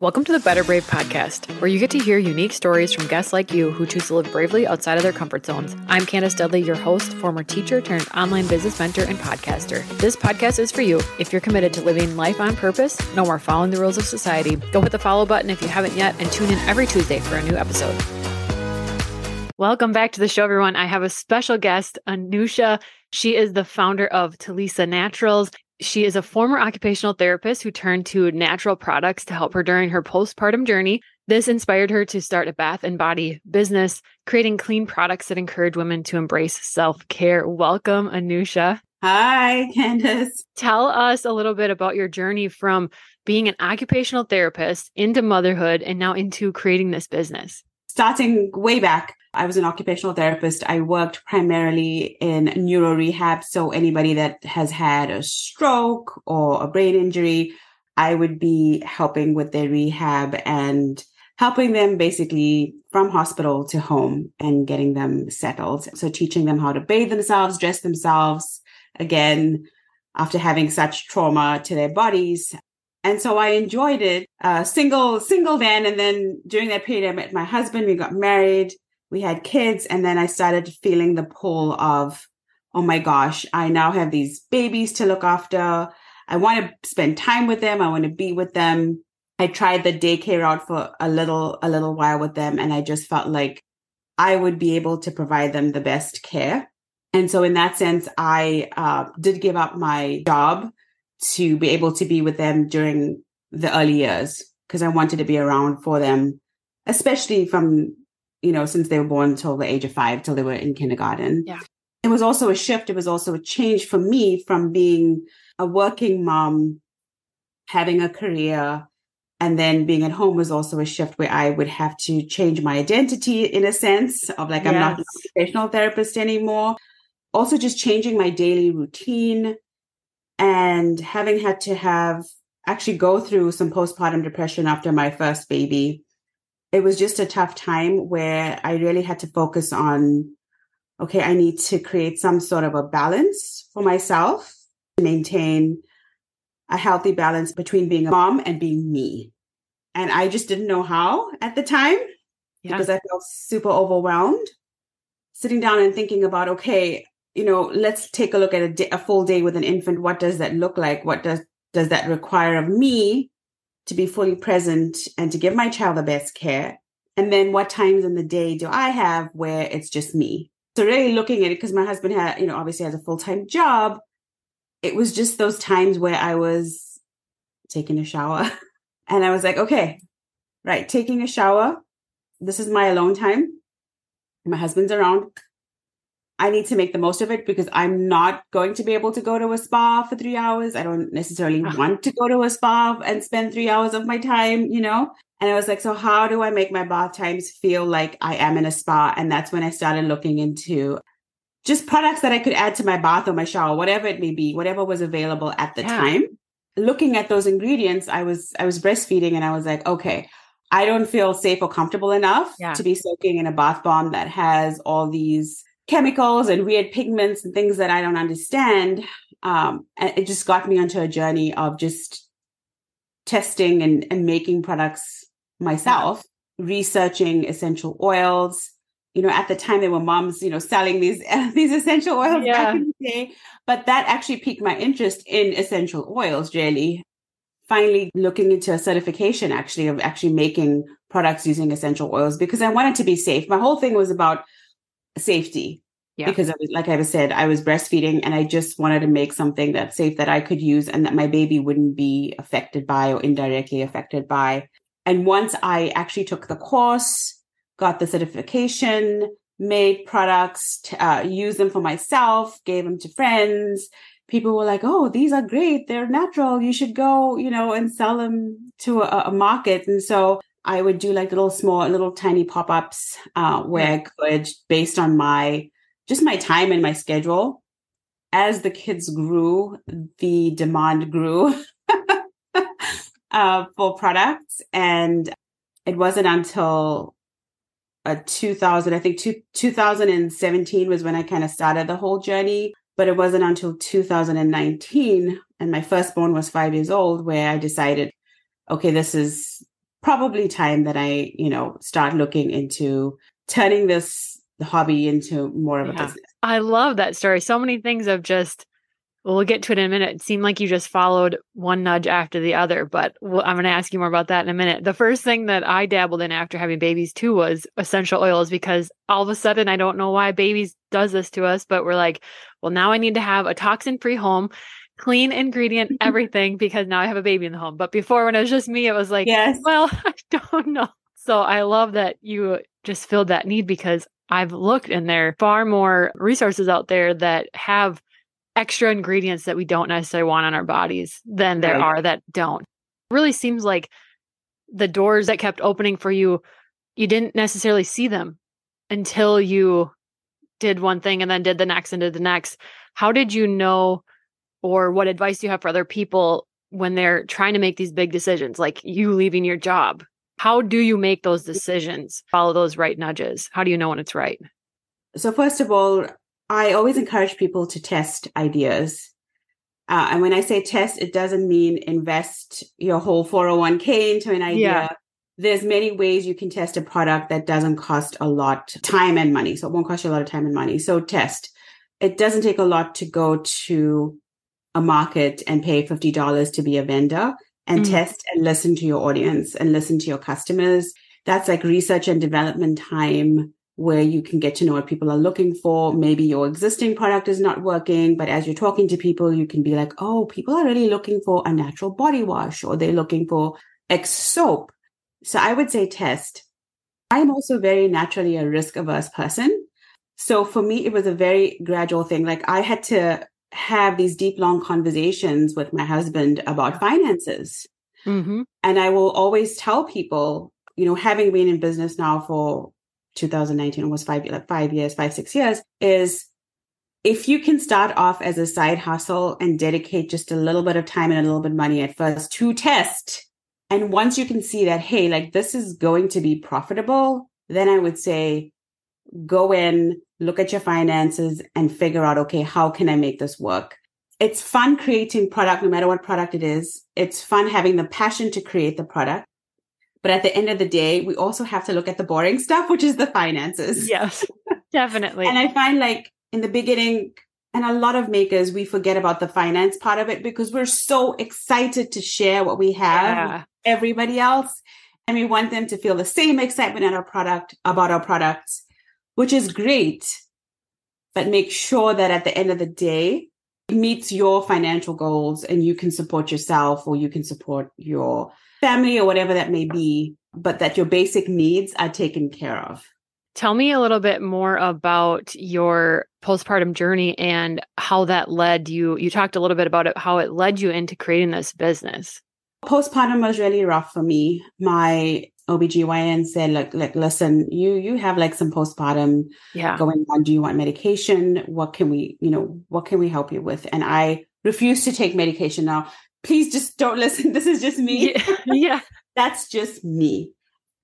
Welcome to the Better Brave podcast, where you get to hear unique stories from guests like you who choose to live bravely outside of their comfort zones. I'm Candace Dudley, your host, former teacher turned online business mentor and podcaster. This podcast is for you if you're committed to living life on purpose, no more following the rules of society. Go hit the follow button if you haven't yet, and tune in every Tuesday for a new episode. Welcome back to the show, everyone. I have a special guest, Anusha. She is the founder of Thulisa Naturals. She is a former occupational therapist who turned to natural products to help her during her postpartum journey. This inspired her to start a bath and body business, creating clean products that encourage women to embrace self care. Welcome, Anusha. Hi, Candace. Tell us a little bit about your journey from being an occupational therapist into motherhood and now into creating this business. Starting way back, I was an occupational therapist. I worked primarily in neuro rehab. So anybody that has had a stroke or a brain injury, I would be helping with their rehab and helping them basically from hospital to home and getting them settled. So teaching them how to bathe themselves, dress themselves again after having such trauma to their bodies. And so I enjoyed it. Uh, single, single then. And then during that period, I met my husband. We got married we had kids and then I started feeling the pull of, oh my gosh, I now have these babies to look after. I want to spend time with them. I want to be with them. I tried the daycare route for a little, a little while with them. And I just felt like I would be able to provide them the best care. And so in that sense, I uh, did give up my job to be able to be with them during the early years because I wanted to be around for them, especially from you know, since they were born until the age of five, till they were in kindergarten. Yeah. It was also a shift. It was also a change for me from being a working mom, having a career, and then being at home was also a shift where I would have to change my identity in a sense of like, yes. I'm not an occupational therapist anymore. Also, just changing my daily routine and having had to have actually go through some postpartum depression after my first baby it was just a tough time where I really had to focus on, okay, I need to create some sort of a balance for myself, to maintain a healthy balance between being a mom and being me. And I just didn't know how at the time yeah. because I felt super overwhelmed. Sitting down and thinking about, okay, you know, let's take a look at a, day, a full day with an infant. What does that look like? What does does that require of me to be fully present and to give my child the best care? And then what times in the day do I have where it's just me? So really looking at it, because my husband had, you know, obviously has a full-time job. It was just those times where I was taking a shower and I was like, okay, right, taking a shower. This is my alone time. My husband's around. I need to make the most of it because I'm not going to be able to go to a spa for three hours. I don't necessarily uh-huh. want to go to a spa and spend three hours of my time, you know? And I was like, so how do I make my bath times feel like I am in a spa? And that's when I started looking into just products that I could add to my bath or my shower, whatever it may be, whatever was available at the yeah. time. Looking at those ingredients, I was I was breastfeeding and I was like, okay, I don't feel safe or comfortable enough yeah. to be soaking in a bath bomb that has all these chemicals and weird pigments and things that I don't understand. Um, it just got me onto a journey of just testing and, and making products myself, researching essential oils. You know, at the time there were moms, you know, selling these these essential oils yeah. back in the day. But that actually piqued my interest in essential oils, really. Finally looking into a certification actually of actually making products using essential oils because I wanted to be safe. My whole thing was about safety. Yeah. Because I was, like I said, I was breastfeeding and I just wanted to make something that's safe that I could use and that my baby wouldn't be affected by or indirectly affected by. And once I actually took the course, got the certification, made products, uh, used them for myself, gave them to friends. People were like, "Oh, these are great. They're natural. You should go, you know, and sell them to a, a market." And so I would do like little small, little tiny pop ups uh, where I could, based on my just my time and my schedule. As the kids grew, the demand grew uh, for products, and it wasn't until uh, 2000, I think two, 2017 was when I kind of started the whole journey. But it wasn't until 2019, and my firstborn was five years old, where I decided, okay, this is probably time that I, you know, start looking into turning this hobby into more of yeah. a business. I love that story. So many things of just well, we'll get to it in a minute. It seemed like you just followed one nudge after the other, but I'm going to ask you more about that in a minute. The first thing that I dabbled in after having babies too was essential oils because all of a sudden, I don't know why babies does this to us, but we're like, well, now I need to have a toxin free home, clean ingredient, everything because now I have a baby in the home. But before, when it was just me, it was like, yes. well, I don't know. So I love that you just filled that need because I've looked and there are far more resources out there that have extra ingredients that we don't necessarily want on our bodies than there right. are that don't. It really seems like the doors that kept opening for you, you didn't necessarily see them until you did one thing and then did the next and did the next. How did you know, or what advice do you have for other people when they're trying to make these big decisions, like you leaving your job? How do you make those decisions, follow those right nudges? How do you know when it's right? So, first of all, I always encourage people to test ideas. Uh, and when I say test, it doesn't mean invest your whole 401k into an idea. Yeah. There's many ways you can test a product that doesn't cost a lot time and money. So it won't cost you a lot of time and money. So test. It doesn't take a lot to go to a market and pay $50 to be a vendor and mm test and listen to your audience and listen to your customers. That's like research and development time where you can get to know what people are looking for. Maybe your existing product is not working, but as you're talking to people, you can be like, oh, people are really looking for a natural body wash or they're looking for X soap. So I would say test. I'm also very naturally a risk averse person. So for me, it was a very gradual thing. Like I had to have these deep, long conversations with my husband about finances. Mm-hmm. And I will always tell people, you know, having been in business now for 2019, almost five, like five years, five, six years, is if you can start off as a side hustle and dedicate just a little bit of time and a little bit of money at first to test. And once you can see that, hey, like this is going to be profitable, then I would say go in, look at your finances and figure out, okay, how can I make this work? It's fun creating product, no matter what product it is. It's fun having the passion to create the product. But at the end of the day, we also have to look at the boring stuff, which is the finances. Yes, definitely. and I find like in the beginning, and a lot of makers, we forget about the finance part of it because we're so excited to share what we have yeah. with everybody else. And we want them to feel the same excitement at our product, about our products, which is great. But make sure that at the end of the day, it meets your financial goals and you can support yourself or you can support your family or whatever that may be, but that your basic needs are taken care of. Tell me a little bit more about your postpartum journey and how that led you. You talked a little bit about it, how it led you into creating this business. Postpartum was really rough for me. My OBGYN said, look, like, listen, you, you have like some postpartum yeah. going on. Do you want medication? What can we, you know, what can we help you with? And I refuse to take medication. Now, please just don't listen. This is just me. Yeah. yeah. That's just me.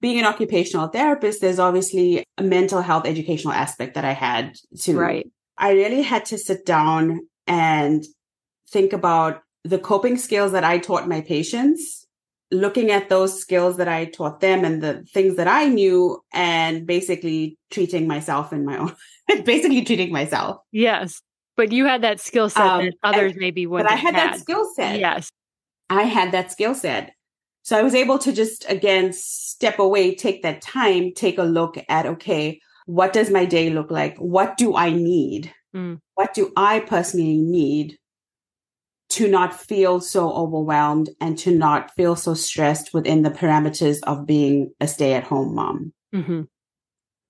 Being an occupational therapist, there's obviously a mental health educational aspect that I had to. Right. I really had to sit down and think about the coping skills that I taught my patients, looking at those skills that I taught them and the things that I knew, and basically treating myself in my own, basically treating myself. Yes. But you had that skill set um, that others and, maybe wouldn't. But I had, had that skill set. Yes. I had that skill set. So I was able to just again step away, take that time, take a look at okay, what does my day look like? What do I need? Mm. What do I personally need to not feel so overwhelmed and to not feel so stressed within the parameters of being a stay at home mom? Mm-hmm.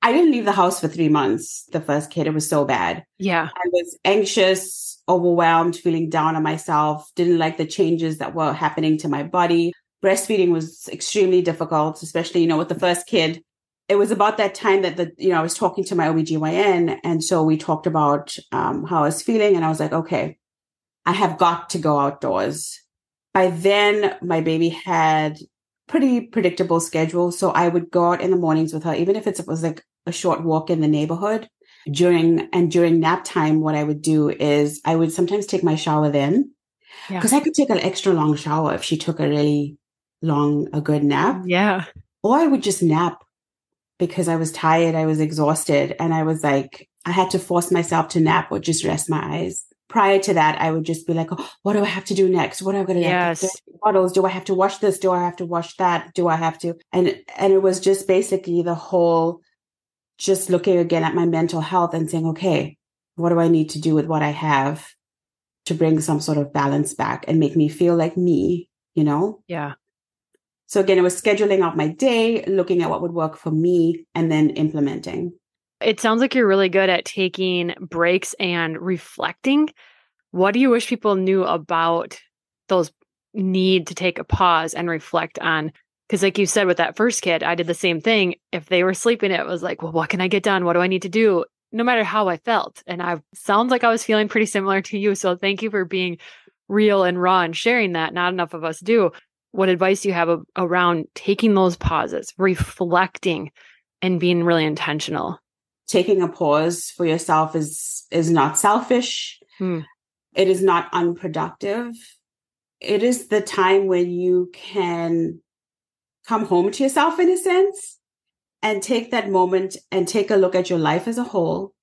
I didn't leave the house for three months. The first kid, it was so bad. Yeah. I was anxious, overwhelmed, feeling down on myself, didn't like the changes that were happening to my body. Breastfeeding was extremely difficult, especially, you know, with the first kid. It was about that time that the, you know, I was talking to my OBGYN. And so we talked about um, how I was feeling. And I was like, okay, I have got to go outdoors. By then, my baby had pretty predictable schedule. So I would go out in the mornings with her, even if it was like a short walk in the neighborhood during and during nap time what i would do is i would sometimes take my shower then because yeah. i could take an extra long shower if she took a really long a good nap. Yeah. Or I would just nap because I was tired, I was exhausted, and I was like, I had to force myself to nap or just rest my eyes. Prior to that, I would just be like, oh, what do I have to do next? What am I going to yes. do? Bottles? Do I have to wash this? Do I have to wash that? Do I have to? And and it was just basically the whole just looking again at my mental health and saying, okay, what do I need to do with what I have to bring some sort of balance back and make me feel like me, you know? Yeah. So again, it was scheduling out my day, looking at what would work for me, and then implementing. It sounds like you're really good at taking breaks and reflecting. What do you wish people knew about those need to take a pause and reflect on? Because, like you said, with that first kid, I did the same thing. If they were sleeping, it was like, well, what can I get done? What do I need to do? No matter how I felt. And I sounds like I was feeling pretty similar to you. So thank you for being real and raw and sharing that. Not enough of us do. What advice do you have around taking those pauses, reflecting, and being really intentional? Taking a pause for yourself is is not selfish Hmm. it is not unproductive it is the time when you can come home to yourself in a sense and take that moment and take a look at your life as a whole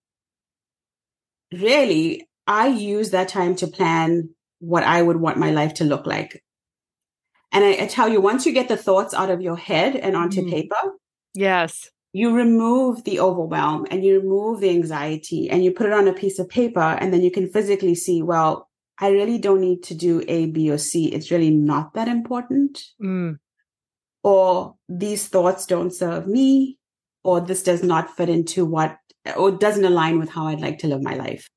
really i use that time to plan what i would want my life to look like and i, I tell you once you get the thoughts out of your head and onto Mm. paper Yes. You remove the overwhelm and you remove the anxiety and you put it on a piece of paper and then you can physically see well i really don't need to do a b or c. It's really not that important. Mm. or these thoughts don't serve me or this does not fit into what or doesn't align with how i'd like to live my life.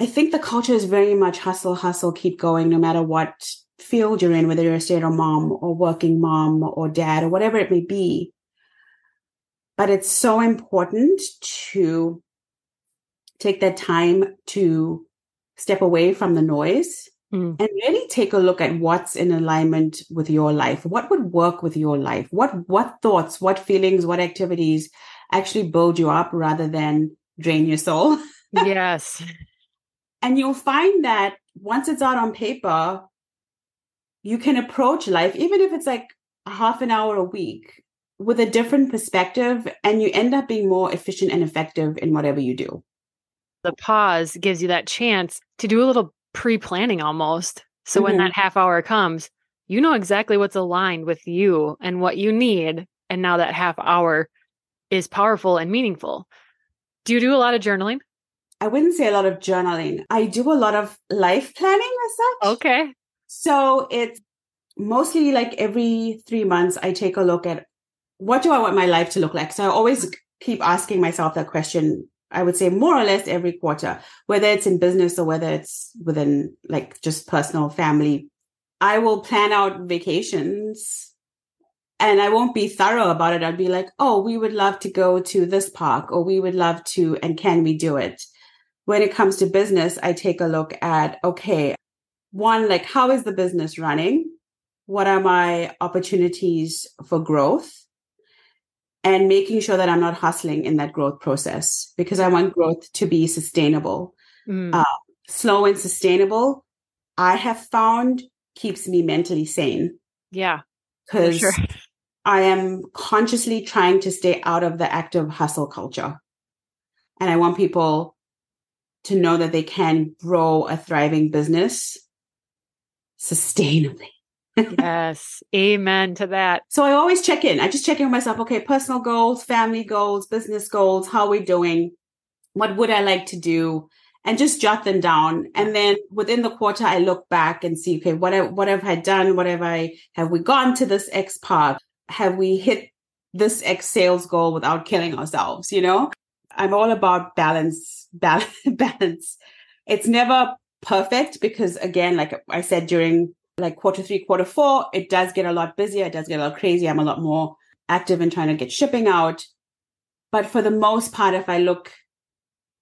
I think the culture is very much hustle hustle keep going no matter what field you're in whether you're a stay-at-home mom or working mom or dad or whatever it may be but it's so important to take that time to step away from the noise Mm. and really take a look at what's in alignment with your life what would work with your life what what thoughts what feelings what activities actually build you up rather than drain your soul Yes. and you'll find that once it's out on paper you can approach life even if it's like a half an hour a week with a different perspective and you end up being more efficient and effective in whatever you do The pause gives you that chance to do a little pre planning almost. So when Mhm. that half hour comes, you know exactly what's aligned with you and what you need. And now that half hour is powerful and meaningful. Do you do a lot of journaling? i wouldn't say a lot of journaling i do a lot of life planning as such Okay. So it's mostly like every three months, I take a look at what do I want my life to look like. So I always keep asking myself that question. I would say more or less every quarter, whether it's in business or whether it's within like just personal family. I will plan out vacations and I won't be thorough about it. I'd be like, oh, we would love to go to this park or we would love to, and can we do it? When it comes to business, I take a look at, okay, one, like how is the business running? What are my opportunities for growth? And making sure that I'm not hustling in that growth process because I want growth to be sustainable. Mm. Uh, Slow and sustainable, I have found keeps me mentally sane yeah. Because sure. I am consciously trying to stay out of the active hustle culture. And I want people to know that they can grow a thriving business sustainably. Yes. Amen to that. So I always check in. I just check in with myself. Okay, personal goals, family goals, business goals. How are we doing? What would I like to do? And just jot them down. And then within the quarter, I look back and see, okay, what, I, what have I done? What have I, have we gone to this X park? Have we hit this X sales goal without killing ourselves? You know, I'm all about balance, balance, balance. It's never perfect because again, like I said, during like quarter three, quarter four, it does get a lot busier. It does get a lot crazy. I'm a lot more active in trying to get shipping out. But for the most part, if I look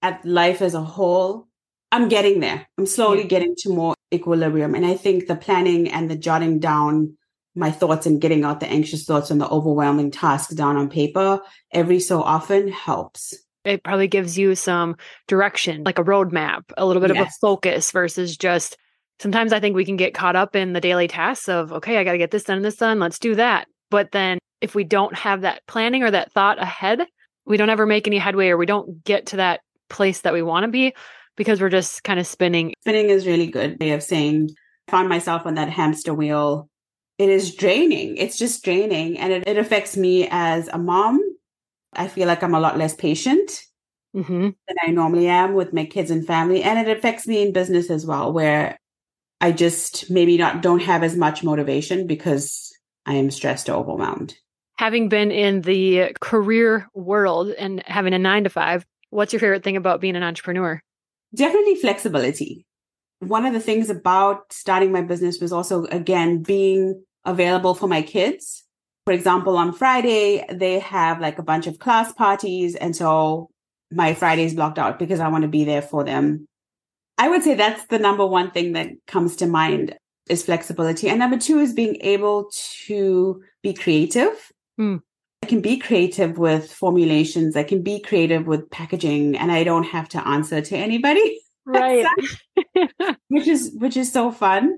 at life as a whole, I'm getting there. I'm slowly Yeah. getting to more equilibrium. And I think the planning and the jotting down my thoughts and getting out the anxious thoughts and the overwhelming tasks down on paper every so often helps. It probably gives you some direction, like a roadmap, a little bit of a focus versus just sometimes I think we can get caught up in the daily tasks of, okay, I got to get this done, and this done, let's do that. But then if we don't have that planning or that thought ahead, we don't ever make any headway or we don't get to that place that we want to be because we're just kind of spinning. Spinning is really good way of saying I found myself on that hamster wheel. It is draining. It's just draining. And it, it affects me as a mom. I feel like I'm a lot less patient mm-hmm. than I normally am with my kids and family. And it affects me in business as well, where I just maybe not don't have as much motivation because I am stressed or overwhelmed. Having been in the career world and having a nine to five, what's your favorite thing about being an entrepreneur? Definitely flexibility. One of the things about starting my business was also, again, being available for my kids. For example, on Friday, they have like a bunch of class parties. And so my Friday's blocked out because I want to be there for them I would say that's the number one thing that comes to mind is flexibility. And number two is being able to be creative. Mm. I can be creative with formulations. I can be creative with packaging and I don't have to answer to anybody. Right. which is which is so fun.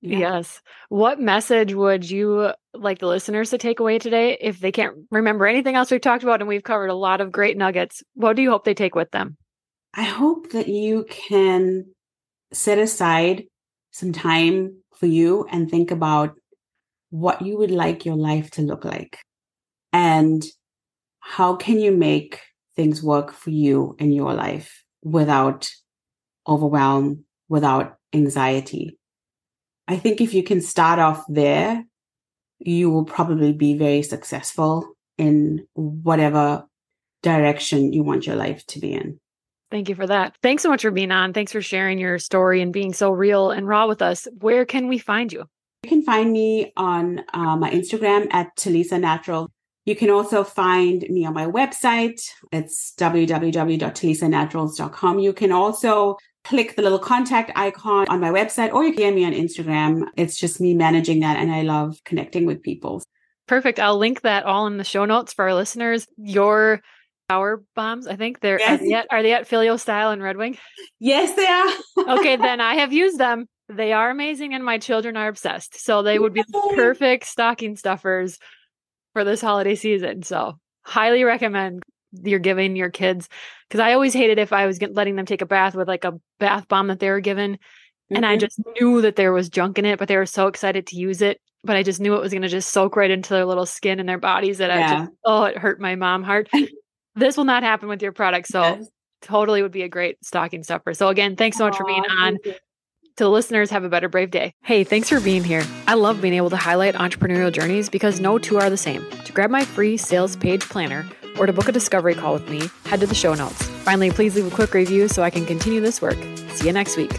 Yeah. Yes. What message would you like the listeners to take away today if they can't remember anything else we've talked about and we've covered a lot of great nuggets? What do you hope they take with them? I hope that you can set aside some time for you and think about what you would like your life to look like and how can you make things work for you in your life without overwhelm, without anxiety. I think if you can start off there, you will probably be very successful in whatever direction you want your life to be in. Thank you for that. Thanks so much for being on. Thanks for sharing your story and being so real and raw with us. Where can we find you? You can find me on uh, my Instagram at Thulisa Natural. You can also find me on my website. It's www.thulisanaturals.com. You can also click the little contact icon on my website or you can get me on Instagram. It's just me managing that and I love connecting with people. Perfect. I'll link that all in the show notes for our listeners. Your power bombs. I think they're yes. are, they at, are they at Filio Style and Red Wing? Yes, they are. okay, then I have used them. They are amazing, and my children are obsessed. So they would be the perfect stocking stuffers for this holiday season. So highly recommend you're giving your kids because I always hated if I was letting them take a bath with like a bath bomb that they were given. Mm-hmm. And I mm-hmm. just knew that there was junk in it, but they were so excited to use it. But I just knew it was going to just soak right into their little skin and their bodies that yeah. I just, oh, it hurt my mom heart. This will not happen with your product. So yes. totally would be a great stocking stuffer. So again, thanks so much Aww, for being on. To the listeners, have a better brave day. Hey, thanks for being here. I love being able to highlight entrepreneurial journeys because no two are the same. To grab my free sales page planner or to book a discovery call with me, head to the show notes. Finally, please leave a quick review so I can continue this work. See you next week.